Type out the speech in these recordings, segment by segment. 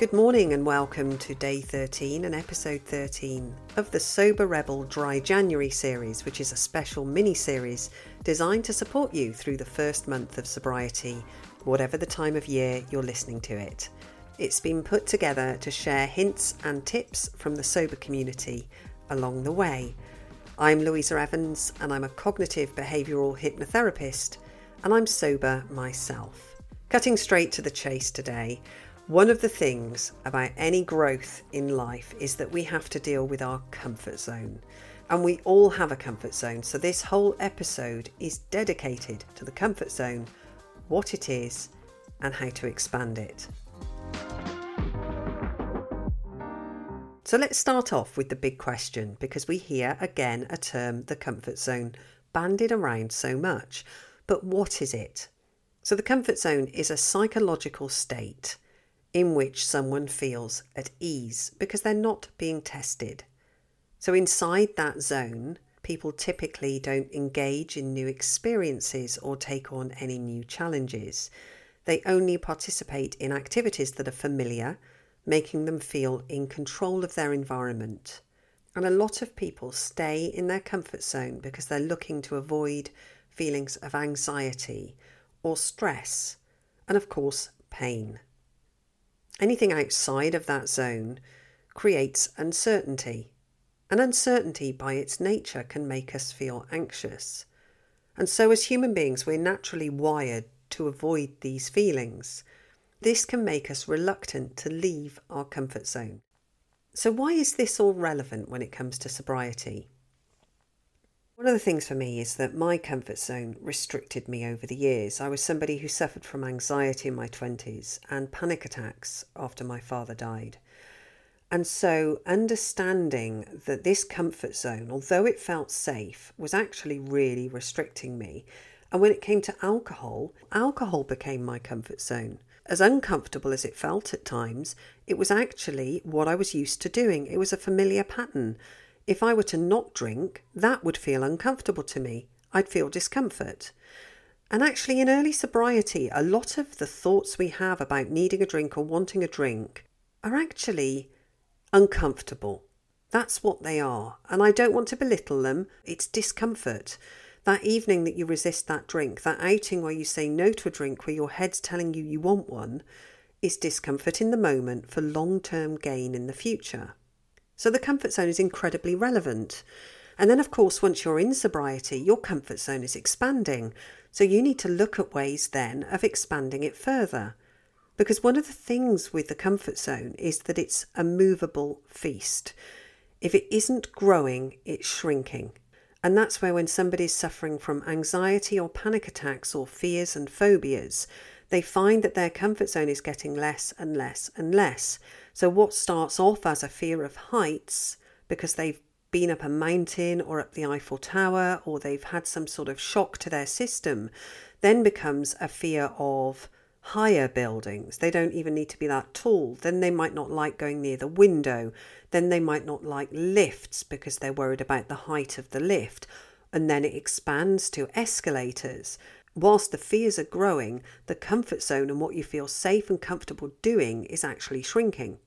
Good morning and welcome to day 13 and episode 13 of the Sober Rebel Dry January series, which is a special mini series designed to support you through the first month of sobriety, whatever the time of year you're listening to it. It's been put together to share hints and tips from the sober community along the way. I'm Louisa Evans and I'm a cognitive behavioural hypnotherapist and I'm sober myself. Cutting straight to the chase today, one of the things about any growth in life is that we have to deal with our comfort zone. And we all have a comfort zone. So, this whole episode is dedicated to the comfort zone, what it is, and how to expand it. So, let's start off with the big question because we hear again a term, the comfort zone, bandied around so much. But what is it? So, the comfort zone is a psychological state in which someone feels at ease because they're not being tested. So, inside that zone, people typically don't engage in new experiences or take on any new challenges. They only participate in activities that are familiar, making them feel in control of their environment. And a lot of people stay in their comfort zone because they're looking to avoid feelings of anxiety or stress, and of course, pain. Anything outside of that zone creates uncertainty, and uncertainty by its nature can make us feel anxious. And so, as human beings, we're naturally wired to avoid these feelings. This can make us reluctant to leave our comfort zone. So, why is this all relevant when it comes to sobriety? One of the things for me is that my comfort zone restricted me over the years. I was somebody who suffered from anxiety in my 20s and panic attacks after my father died. And so, understanding that this comfort zone, although it felt safe, was actually really restricting me. And when it came to alcohol, alcohol became my comfort zone. As uncomfortable as it felt at times, it was actually what I was used to doing. It was a familiar pattern. If I were to not drink, that would feel uncomfortable to me. I'd feel discomfort. And actually, in early sobriety, a lot of the thoughts we have about needing a drink or wanting a drink are actually uncomfortable. That's what they are. And I don't want to belittle them. It's discomfort. That evening that you resist that drink, that outing where you say no to a drink where your head's telling you you want one, is discomfort in the moment for long term gain in the future. So the comfort zone is incredibly relevant. And then, of course, once you're in sobriety, your comfort zone is expanding. So you need to look at ways then of expanding it further. Because one of the things with the comfort zone is that it's a movable feast. If it isn't growing, it's shrinking. And that's where, when somebody's suffering from anxiety or panic attacks or fears and phobias, they find that their comfort zone is getting less and less and less. So, what starts off as a fear of heights because they've been up a mountain or up the Eiffel Tower or they've had some sort of shock to their system then becomes a fear of higher buildings. They don't even need to be that tall. Then they might not like going near the window. Then they might not like lifts because they're worried about the height of the lift. And then it expands to escalators. Whilst the fears are growing, the comfort zone and what you feel safe and comfortable doing is actually shrinking.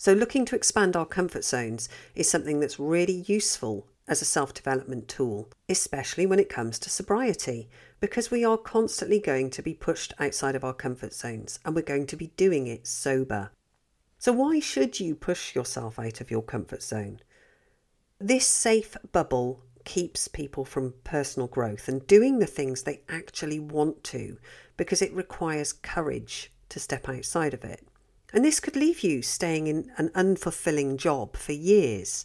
So, looking to expand our comfort zones is something that's really useful as a self development tool, especially when it comes to sobriety, because we are constantly going to be pushed outside of our comfort zones and we're going to be doing it sober. So, why should you push yourself out of your comfort zone? This safe bubble keeps people from personal growth and doing the things they actually want to because it requires courage to step outside of it. And this could leave you staying in an unfulfilling job for years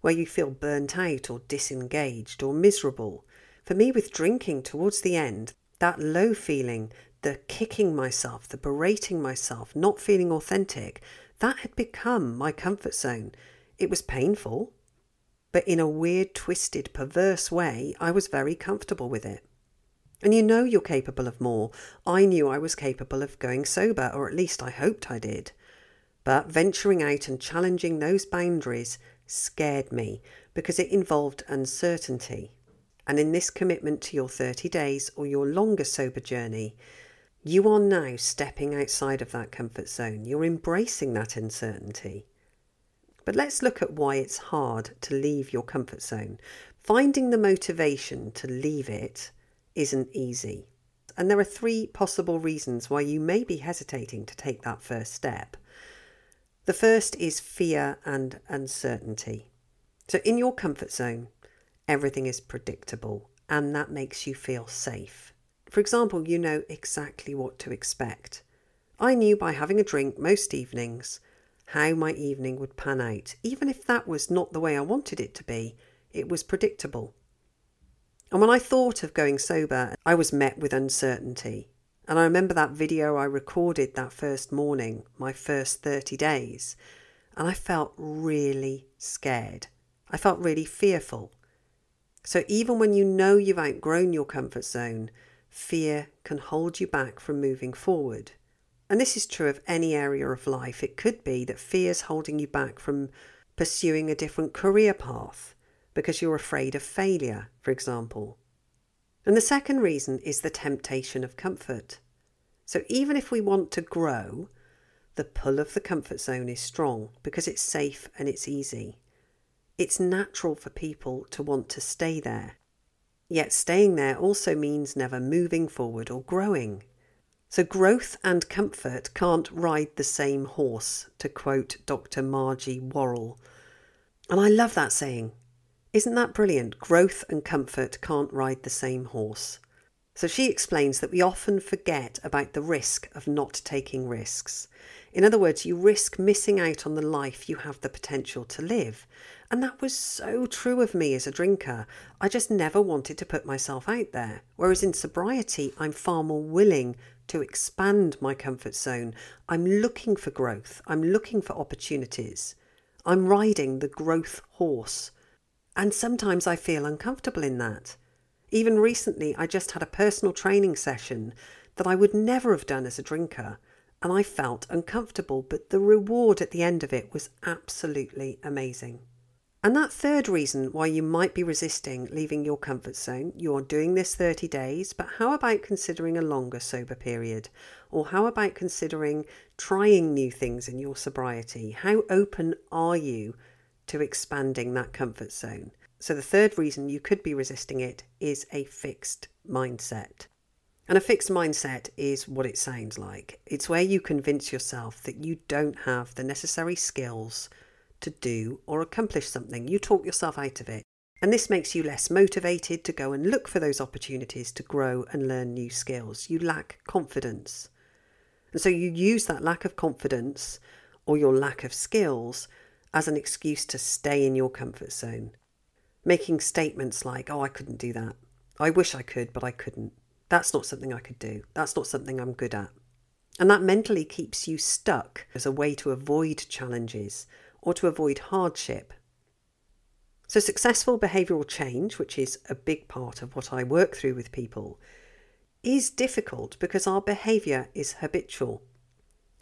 where you feel burnt out or disengaged or miserable. For me, with drinking towards the end, that low feeling, the kicking myself, the berating myself, not feeling authentic, that had become my comfort zone. It was painful, but in a weird, twisted, perverse way, I was very comfortable with it. And you know you're capable of more. I knew I was capable of going sober, or at least I hoped I did. But venturing out and challenging those boundaries scared me because it involved uncertainty. And in this commitment to your 30 days or your longer sober journey, You are now stepping outside of that comfort zone. You're embracing that uncertainty. But let's look at why it's hard to leave your comfort zone. Finding the motivation to leave it isn't easy. And there are three possible reasons why you may be hesitating to take that first step. The first is fear and uncertainty. So, in your comfort zone, everything is predictable and that makes you feel safe. For example, you know exactly what to expect. I knew by having a drink most evenings how my evening would pan out. Even if that was not the way I wanted it to be, it was predictable. And when I thought of going sober, I was met with uncertainty. And I remember that video I recorded that first morning, my first 30 days, and I felt really scared. I felt really fearful. So even when you know you've outgrown your comfort zone, fear can hold you back from moving forward. And this is true of any area of life. It could be that fear is holding you back from pursuing a different career path because you're afraid of failure, for example. And the second reason is the temptation of comfort. So even if we want to grow, the pull of the comfort zone is strong because it's safe and it's easy. It's natural for people to want to stay there. Yet staying there also means never moving forward or growing. So growth and comfort can't ride the same horse, to quote Dr. Margie Warrell. And I love that saying. Isn't that brilliant? Growth and comfort can't ride the same horse. So she explains that we often forget about the risk of not taking risks. In other words, you risk missing out on the life you have the potential to live. And that was so true of me as a drinker. I just never wanted to put myself out there. Whereas in sobriety, I'm far more willing to expand my comfort zone. I'm looking for growth, I'm looking for opportunities. I'm riding the growth horse. And sometimes I feel uncomfortable in that. Even recently, I just had a personal training session that I would never have done as a drinker, and I felt uncomfortable, but the reward at the end of it was absolutely amazing. And that third reason why you might be resisting leaving your comfort zone, you're doing this 30 days, but how about considering a longer sober period? Or how about considering trying new things in your sobriety? How open are you to expanding that comfort zone? So, the third reason you could be resisting it is a fixed mindset. And a fixed mindset is what it sounds like it's where you convince yourself that you don't have the necessary skills to do or accomplish something. You talk yourself out of it. And this makes you less motivated to go and look for those opportunities to grow and learn new skills. You lack confidence. And so you use that lack of confidence or your lack of skills as an excuse to stay in your comfort zone making statements like, oh, I couldn't do that. I wish I could, but I couldn't. That's not something I could do. That's not something I'm good at. And that mentally keeps you stuck as a way to avoid challenges or to avoid hardship. So, successful behavioural change, which is a big part of what I work through with people, is difficult because our behaviour is habitual.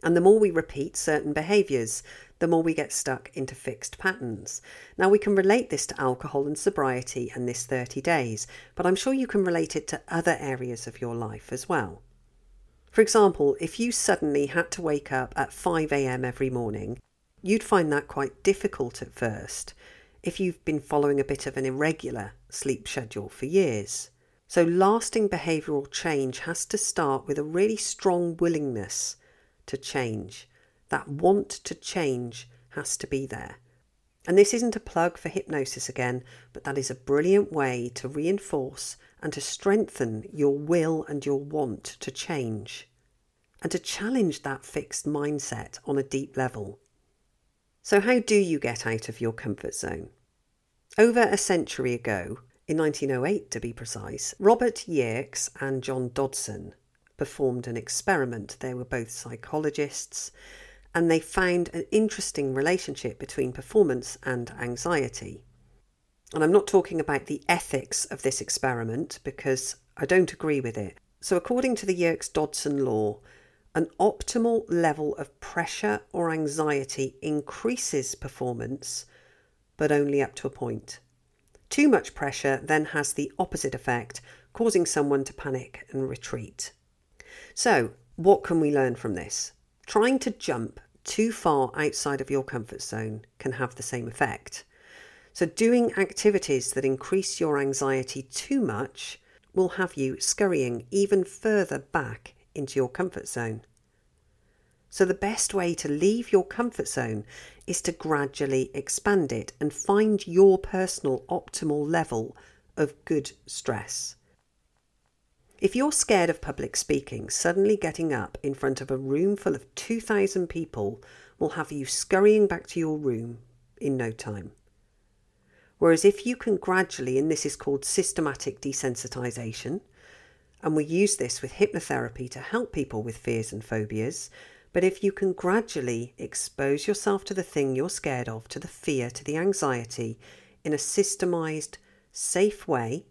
And the more we repeat certain behaviours, the more we get stuck into fixed patterns. Now, we can relate this to alcohol and sobriety and this 30 days, but I'm sure you can relate it to other areas of your life as well. For example, if you suddenly had to wake up at 5am every morning, you'd find that quite difficult at first if you've been following a bit of an irregular sleep schedule for years. So, lasting behavioural change has to start with a really strong willingness to change that want to change has to be there. And this isn't a plug for hypnosis again, but that is a brilliant way to reinforce and to strengthen your will and your want to change and to challenge that fixed mindset on a deep level. So, how do you get out of your comfort zone? Over a century ago, in 1908 to be precise, Robert Yerkes and John Dodson performed an experiment. They were both psychologists and they found an interesting relationship between performance and anxiety. And I'm not talking about the ethics of this experiment because I don't agree with it. So, according to the Yerkes Dodson law, an optimal level of pressure or anxiety increases performance, but only up to a point. Too much pressure then has the opposite effect, causing someone to panic and retreat. So, what can we learn from this? Trying to jump too far outside of your comfort zone can have the same effect. So, doing activities that increase your anxiety too much will have you scurrying even further back into your comfort zone. So, the best way to leave your comfort zone is to gradually expand it and find your personal optimal level of good stress. If you're scared of public speaking, suddenly getting up in front of a room full of 2,000 people will have you scurrying back to your room in no time. Whereas if you can gradually, and this is called systematic desensitization, and we use this with hypnotherapy to help people with fears and phobias, but if you can gradually expose yourself to the thing you're scared of, to the fear, to the anxiety, in a systemized, safe way,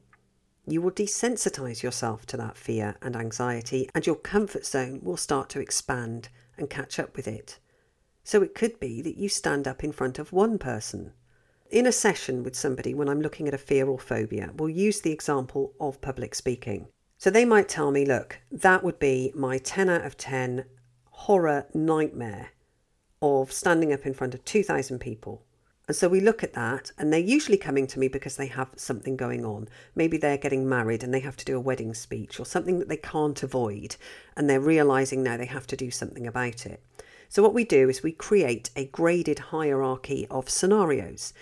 you will desensitize yourself to that fear and anxiety, and your comfort zone will start to expand and catch up with it. So it could be that you stand up in front of one person. In a session with somebody, when I'm looking at a fear or phobia, we'll use the example of public speaking. So they might tell me, look, that would be my 10 out of 10 horror nightmare of standing up in front of 2,000 people and so we look at that, and they're usually coming to me because they have something going on. Maybe they're getting married and they have to do a wedding speech or something that they can't avoid, and they're realizing now they have to do something about it. So, what we do is we create a graded hierarchy of scenarios.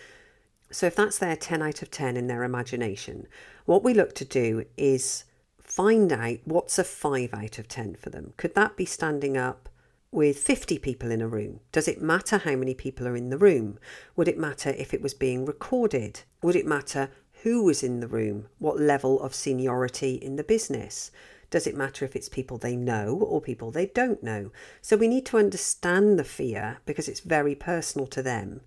So, if that's their 10 out of 10 in their imagination, what we look to do is find out what's a 5 out of 10 for them. Could that be standing up with 50 people in a room? Does it matter how many people are in the room? Would it matter if it was being recorded? Would it matter who was in the room? What level of seniority in the business? Does it matter if it's people they know or people they don't know? So we need to understand the fear because it's very personal to them.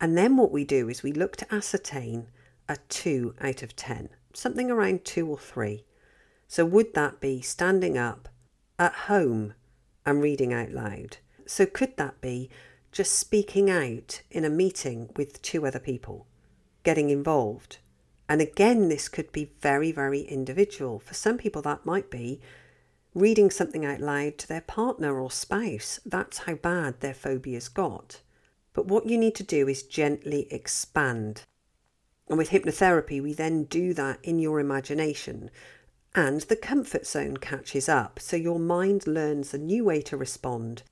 And then what we do is we look to ascertain a 2 out of 10, something around 2 or 3. So would that be standing up at home and reading out loud. So, could that be just speaking out in a meeting with two other people, getting involved? And again, this could be very, very individual. For some people, that might be reading something out loud to their partner or spouse. That's how bad their phobia's got. But what you need to do is gently expand. And with hypnotherapy, we then do that in your imagination and the comfort zone catches up, so your mind learns a new way to respond.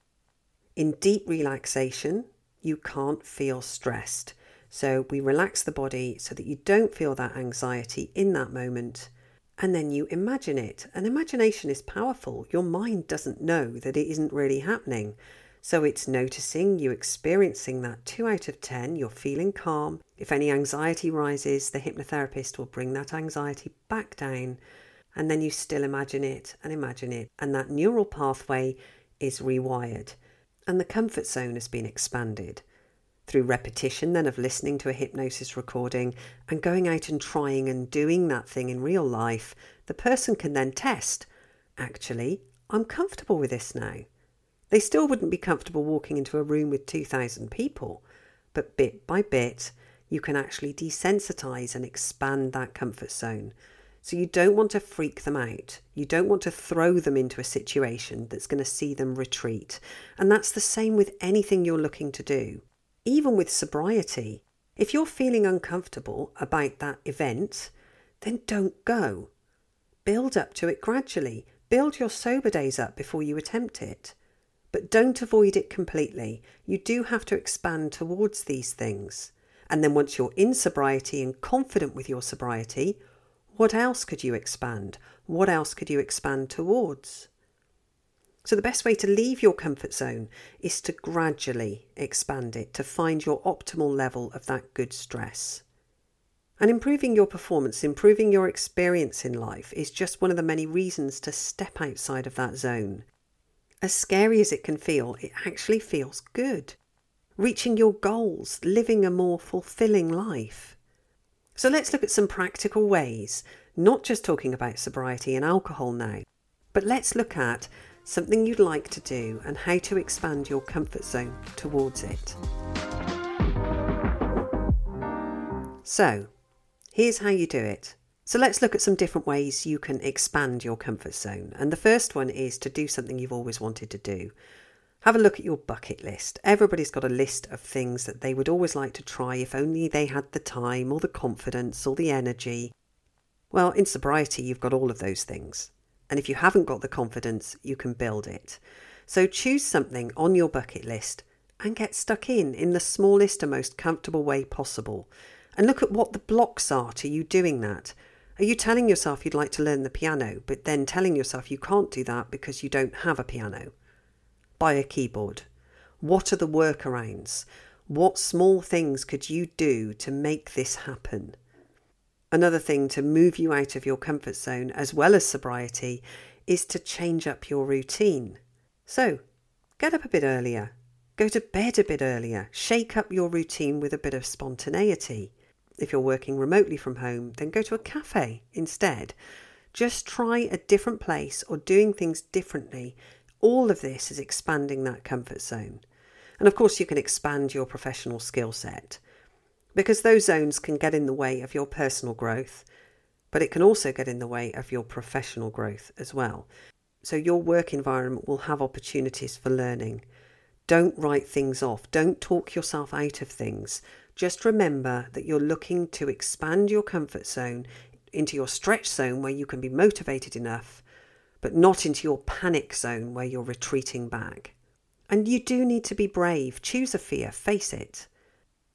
In deep relaxation, you can't feel stressed. So we relax the body so that you don't feel that anxiety in that moment. And then you imagine it. And imagination is powerful. Your mind doesn't know that it isn't really happening. So it's noticing you experiencing that 2 out of 10, you're feeling calm. If any anxiety rises, the hypnotherapist will bring that anxiety back down and then you still imagine it and imagine it, and that neural pathway is rewired, and the comfort zone has been expanded. Through repetition, then, of listening to a hypnosis recording and going out and trying and doing that thing in real life, the person can then test actually, I'm comfortable with this now. They still wouldn't be comfortable walking into a room with 2,000 people, but bit by bit, you can actually desensitize and expand that comfort zone so you don't want to freak them out. You don't want to throw them into a situation that's going to see them retreat. And that's the same with anything you're looking to do. Even with sobriety, if you're feeling uncomfortable about that event, then don't go. Build up to it gradually. Build your sober days up before you attempt it. But don't avoid it completely. You do have to expand towards these things. And then once you're in sobriety and confident with your sobriety, what else could you expand? What else could you expand towards? So, the best way to leave your comfort zone is to gradually expand it to find your optimal level of that good stress. And improving your performance, improving your experience in life is just one of the many reasons to step outside of that zone. As scary as it can feel, it actually feels good. Reaching your goals, living a more fulfilling life. So let's look at some practical ways, not just talking about sobriety and alcohol now, but let's look at something you'd like to do and how to expand your comfort zone towards it. So, here's how you do it. So let's look at some different ways you can expand your comfort zone. And the first one is to do something you've always wanted to do. Have a look at your bucket list. Everybody's got a list of things that they would always like to try if only they had the time or the confidence or the energy. Well, in sobriety, you've got all of those things. And if you haven't got the confidence, you can build it. So choose something on your bucket list and get stuck in in the smallest and most comfortable way possible. And look at what the blocks are to you doing that. Are you telling yourself you'd like to learn the piano, but then telling yourself you can't do that because you don't have a piano? Buy a keyboard. What are the workarounds? What small things could you do to make this happen? Another thing to move you out of your comfort zone, as well as sobriety, is to change up your routine. So, get up a bit earlier, go to bed a bit earlier, shake up your routine with a bit of spontaneity. If you're working remotely from home, then go to a cafe instead. Just try a different place or doing things differently. All of this is expanding that comfort zone. And of course, you can expand your professional skill set because those zones can get in the way of your personal growth, but it can also get in the way of your professional growth as well. So, your work environment will have opportunities for learning. Don't write things off, don't talk yourself out of things. Just remember that you're looking to expand your comfort zone into your stretch zone where you can be motivated enough, but not into your panic zone where you're retreating back. And you do need to be brave. Choose a fear, face it.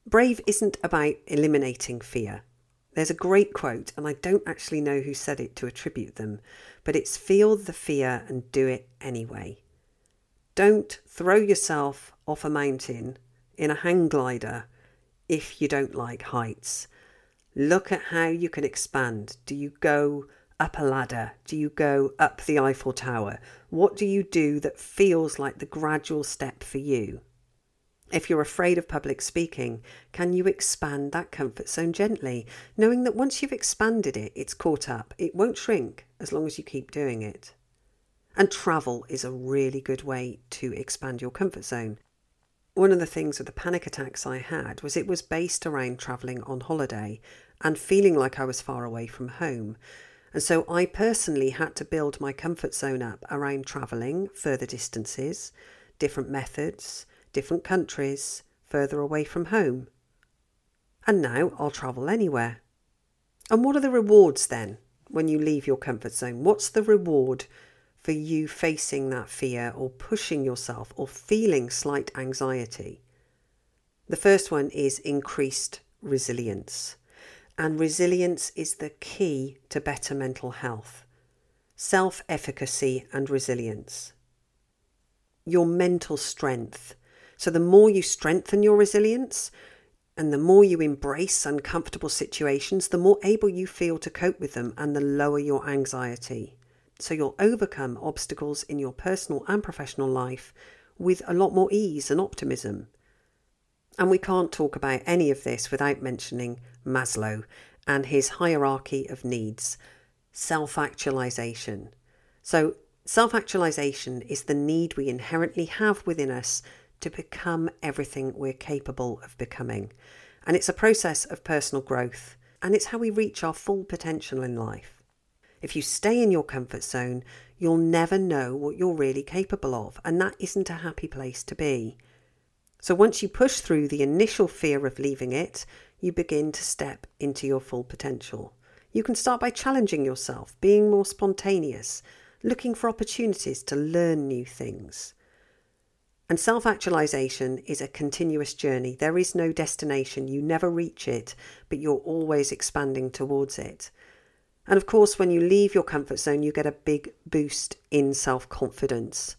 Brave isn't about eliminating fear. There's a great quote, and I don't actually know who said it to attribute them, but it's feel the fear and do it anyway. Don't throw yourself off a mountain in a hang glider if you don't like heights. Look at how you can expand. Do you go up a ladder? Do you go up the Eiffel Tower? What do you do that feels like the gradual step for you? If you're afraid of public speaking, can you expand that comfort zone gently, knowing that once you've expanded it, it's caught up? It won't shrink as long as you keep doing it. And travel is a really good way to expand your comfort zone one of the things with the panic attacks I had was it was based around travelling on holiday and feeling like I was far away from home. And so I personally had to build my comfort zone up around travelling further distances, different methods, different countries, further away from home. And now I'll travel anywhere. And what are the rewards then when you leave your comfort zone? What's the reward for you facing that fear or pushing yourself or feeling slight anxiety. The first one is increased resilience. And resilience is the key to better mental health. Self efficacy and resilience. Your mental strength. So, the more you strengthen your resilience and the more you embrace uncomfortable situations, the more able you feel to cope with them and the lower your anxiety so you'll overcome obstacles in your personal and professional life with a lot more ease and optimism. And we can't talk about any of this without mentioning Maslow and his hierarchy of needs, self actualization. So, self actualization is the need we inherently have within us to become everything we're capable of becoming. And it's a process of personal growth, and it's how we reach our full potential in life. If you stay in your comfort zone, you'll never know what you're really capable of, and that isn't a happy place to be. So once you push through the initial fear of leaving it, you begin to step into your full potential. You can start by challenging yourself, being more spontaneous, looking for opportunities to learn new things. And self actualization is a continuous journey. There is no destination. You never reach it, but you're always expanding towards it. And of course, when you leave your comfort zone, you get a big boost in self confidence.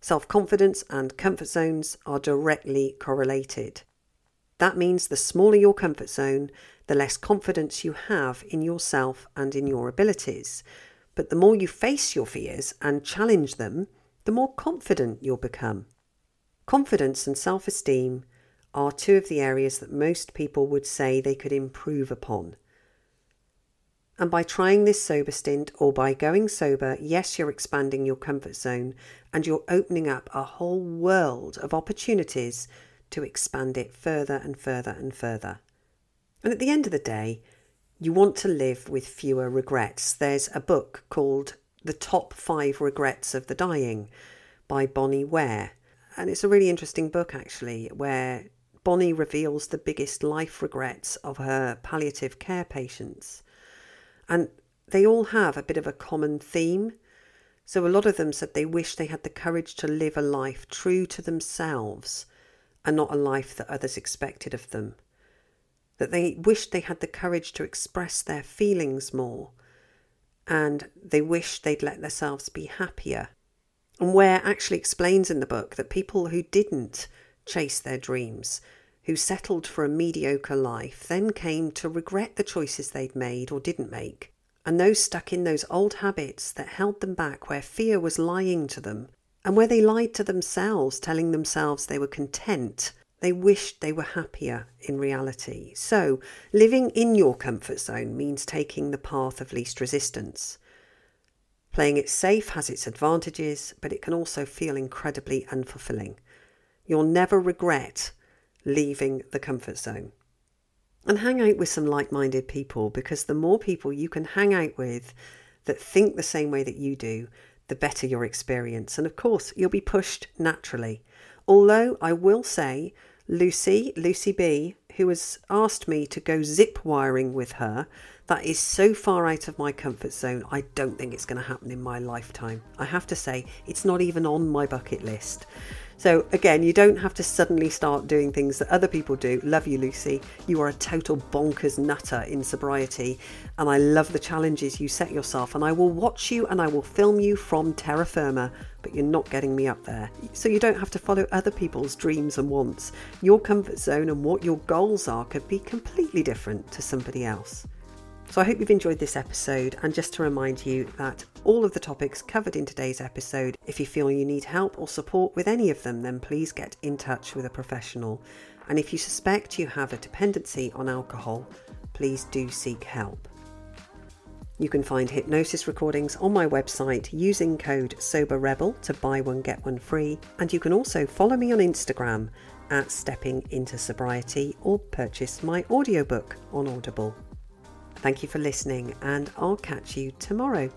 Self confidence and comfort zones are directly correlated. That means the smaller your comfort zone, the less confidence you have in yourself and in your abilities. But the more you face your fears and challenge them, the more confident you'll become. Confidence and self esteem are two of the areas that most people would say they could improve upon. And by trying this sober stint or by going sober, yes, you're expanding your comfort zone and you're opening up a whole world of opportunities to expand it further and further and further. And at the end of the day, you want to live with fewer regrets. There's a book called The Top Five Regrets of the Dying by Bonnie Ware. And it's a really interesting book, actually, where Bonnie reveals the biggest life regrets of her palliative care patients. And they all have a bit of a common theme. So a lot of them said they wish they had the courage to live a life true to themselves and not a life that others expected of them that they wished they had the courage to express their feelings more, and they wished they'd let themselves be happier. And Ware actually explains in the book that people who didn't chase their dreams, who settled for a mediocre life, then came to regret the choices they'd made or didn't make. And those stuck in those old habits that held them back where fear was lying to them, and where they lied to themselves, telling themselves they were content they wished they were happier in reality. So, living in your comfort zone means taking the path of least resistance. Playing it safe has its advantages, but it can also feel incredibly unfulfilling. You'll never regret leaving the comfort zone. And hang out with some like minded people because the more people you can hang out with that think the same way that you do, the better your experience. And of course, you'll be pushed naturally. Although I will say, Lucy, Lucy B, who has asked me to go zip wiring with her, that is so far out of my comfort zone, I don't think it's going to happen in my lifetime. I have to say, it's not even on my bucket list. So, again, you don't have to suddenly start doing things that other people do. Love you, Lucy. You are a total bonkers nutter in sobriety, and I love the challenges you set yourself. And I will watch you and I will film you from terra firma, but you're not getting me up there. So, you don't have to follow other people's dreams and wants. Your comfort zone and what your goals are could be completely different to somebody else. So I hope you've enjoyed this episode, and just to remind you that all of the topics covered in today's episode, if you feel you need help or support with any of them, then please get in touch with a professional. And if you suspect you have a dependency on alcohol, please do seek help. You can find hypnosis recordings on my website using code SOBERREBEL to buy one get one free, and you can also follow me on Instagram at Stepping into Sobriety or purchase my audiobook on Audible. Thank you for listening, and I'll catch you tomorrow.